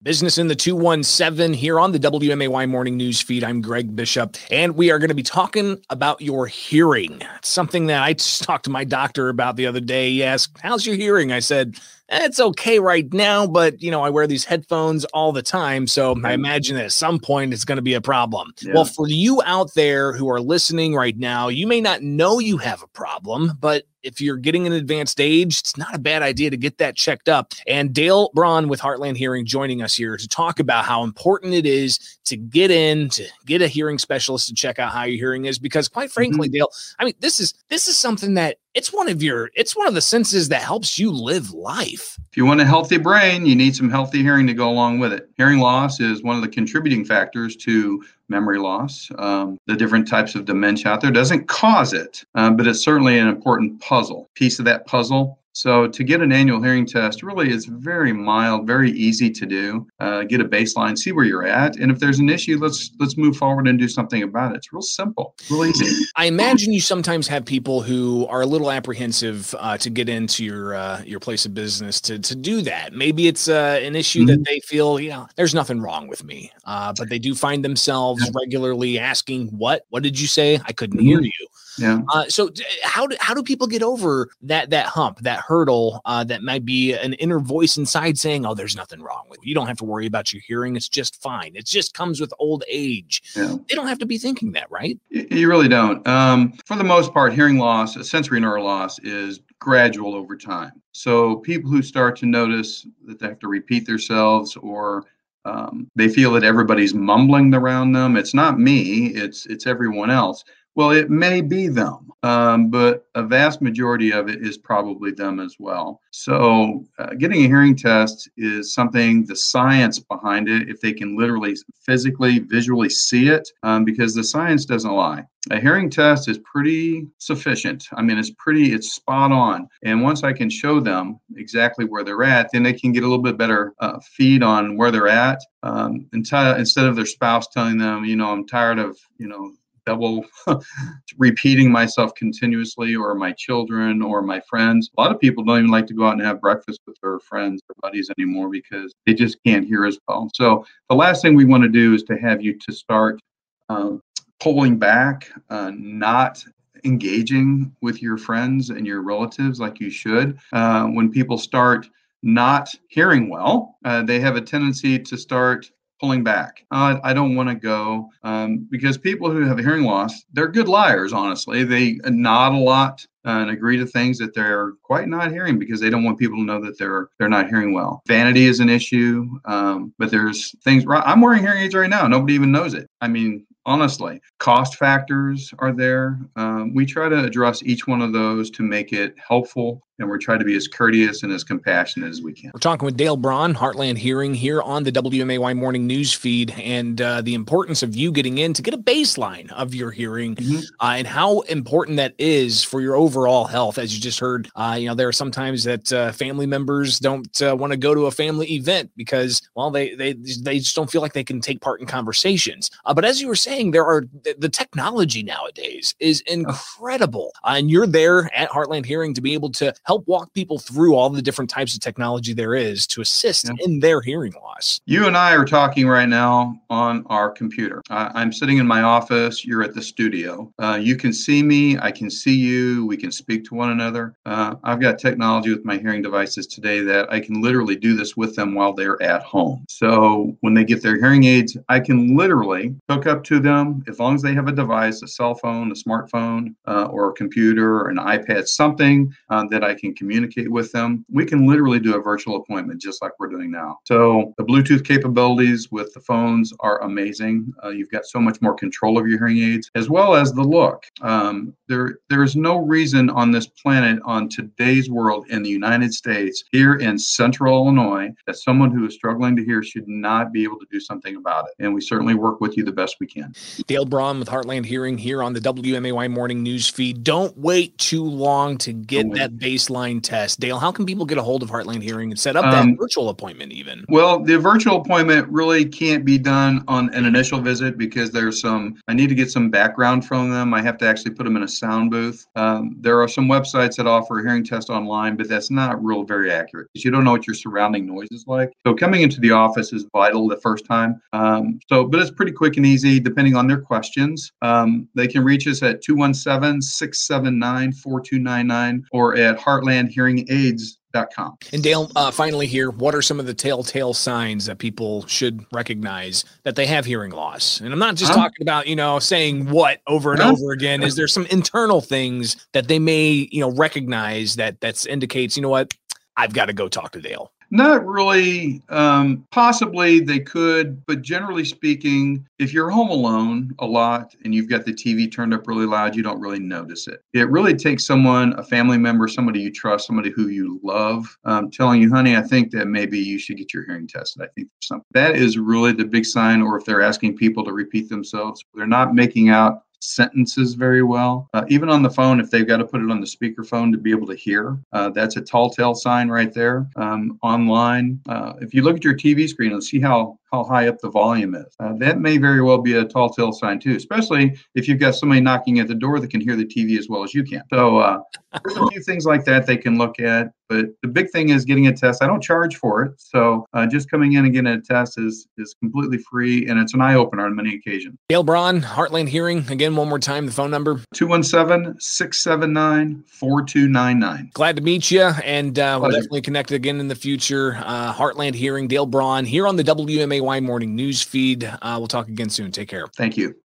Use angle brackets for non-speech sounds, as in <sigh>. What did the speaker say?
Business in the 217 here on the WMAY morning news feed. I'm Greg Bishop, and we are going to be talking about your hearing. It's something that I just <laughs> talked to my doctor about the other day. He asked, How's your hearing? I said, it's okay right now, but you know, I wear these headphones all the time. So I imagine that at some point it's going to be a problem. Yeah. Well, for you out there who are listening right now, you may not know you have a problem, but if you're getting an advanced age, it's not a bad idea to get that checked up. And Dale Braun with Heartland Hearing joining us here to talk about how important it is to get in, to get a hearing specialist to check out how your hearing is. Because quite frankly, mm-hmm. Dale, I mean, this is this is something that it's one of your it's one of the senses that helps you live life. If you want a healthy brain, you need some healthy hearing to go along with it. Hearing loss is one of the contributing factors to memory loss. Um, the different types of dementia out there doesn't cause it, um, but it's certainly an important puzzle piece of that puzzle so to get an annual hearing test really is very mild, very easy to do. Uh, get a baseline, see where you're at, and if there's an issue, let's let's move forward and do something about it. It's real simple, real easy. I imagine you sometimes have people who are a little apprehensive uh, to get into your uh, your place of business to to do that. Maybe it's uh, an issue mm-hmm. that they feel, you know, there's nothing wrong with me, uh, but they do find themselves yeah. regularly asking, "What? What did you say? I couldn't mm-hmm. hear you." Yeah. Uh, so how do how do people get over that that hump, that hurdle uh, that might be an inner voice inside saying, "Oh, there's nothing wrong with you. You don't have to worry about your hearing. It's just fine. It just comes with old age." Yeah. They don't have to be thinking that, right? You really don't. Um, for the most part, hearing loss, sensorineural loss, is gradual over time. So people who start to notice that they have to repeat themselves or um, they feel that everybody's mumbling around them. It's not me. It's it's everyone else. Well, it may be them, um, but a vast majority of it is probably them as well. So, uh, getting a hearing test is something, the science behind it, if they can literally physically, visually see it, um, because the science doesn't lie. A hearing test is pretty sufficient. I mean, it's pretty, it's spot on. And once I can show them exactly where they're at, then they can get a little bit better uh, feed on where they're at. Um, instead of their spouse telling them, you know, I'm tired of, you know, double <laughs> repeating myself continuously or my children or my friends. A lot of people don't even like to go out and have breakfast with their friends or buddies anymore because they just can't hear as well. So the last thing we want to do is to have you to start um, pulling back, uh, not engaging with your friends and your relatives like you should. Uh, when people start not hearing well, uh, they have a tendency to start pulling back. I don't want to go um, because people who have hearing loss, they're good liars, honestly. They nod a lot and agree to things that they're quite not hearing because they don't want people to know that they're they're not hearing well. Vanity is an issue, um, but there's things. I'm wearing hearing aids right now. Nobody even knows it. I mean, honestly. Cost factors are there. Um, we try to address each one of those to make it helpful, and we're trying to be as courteous and as compassionate as we can. We're talking with Dale Braun, Heartland Hearing, here on the WMAY morning news feed, and uh, the importance of you getting in to get a baseline of your hearing mm-hmm. uh, and how important that is for your overall health. As you just heard, uh, you know, there are sometimes that uh, family members don't uh, want to go to a family event because, well, they, they, they just don't feel like they can take part in conversations. Uh, but as you were saying, there are the technology nowadays is incredible. Uh, and you're there at Heartland Hearing to be able to help walk people through all the different types of technology there is to assist yeah. in their hearing loss. You and I are talking right now on our computer. I'm sitting in my office. You're at the studio. Uh, you can see me. I can see you. We can speak to one another. Uh, I've got technology with my hearing devices today that I can literally do this with them while they're at home. So when they get their hearing aids, I can literally hook up to them as long as they have a device, a cell phone, a smartphone, uh, or a computer, or an iPad, something uh, that I can communicate with them. We can literally do a virtual appointment just like we're doing now. So the Bluetooth capabilities with the phones are amazing. Uh, you've got so much more control of your hearing aids, as well as the look. Um, there, there is no reason on this planet, on today's world in the United States, here in Central Illinois, that someone who is struggling to hear should not be able to do something about it. And we certainly work with you the best we can. Dale Braun with Heartland Hearing here on the WMAY morning news feed. Don't wait too long to get that baseline baseline test. Dale, how can people get a hold of Heartland Hearing and set up that um, virtual appointment even? Well, the virtual appointment really can't be done on an initial visit because there's some, I need to get some background from them. I have to actually put them in a sound booth. Um, there are some websites that offer a hearing test online, but that's not real very accurate because you don't know what your surrounding noise is like. So coming into the office is vital the first time. Um, so, but it's pretty quick and easy depending on their questions. Um, they can reach us at 217 679 4299 or at heartlandhearingaids.com. And Dale, uh, finally here, what are some of the telltale signs that people should recognize that they have hearing loss? And I'm not just talking about, you know, saying what over and over again. Is there some internal things that they may, you know, recognize that that's indicates, you know what, I've got to go talk to Dale? Not really. Um, possibly they could, but generally speaking, if you're home alone a lot and you've got the TV turned up really loud, you don't really notice it. It really takes someone, a family member, somebody you trust, somebody who you love, um, telling you, honey, I think that maybe you should get your hearing tested. I think there's something. That is really the big sign, or if they're asking people to repeat themselves, they're not making out sentences very well. Uh, even on the phone, if they've got to put it on the speakerphone to be able to hear, uh, that's a tall tale sign right there. Um, online, uh, if you look at your TV screen and see how how high up the volume is. Uh, that may very well be a tall tale sign too, especially if you've got somebody knocking at the door that can hear the TV as well as you can. So uh, there's a few things like that they can look at. But the big thing is getting a test. I don't charge for it, so uh, just coming in and getting a test is is completely free, and it's an eye opener on many occasions. Dale Braun, Heartland Hearing. Again, one more time, the phone number 217-679-4299. Glad to meet you, and uh, we'll definitely connect again in the future. Uh, Heartland Hearing, Dale Braun here on the WMA Morning News Feed. Uh, we'll talk again soon. Take care. Thank you.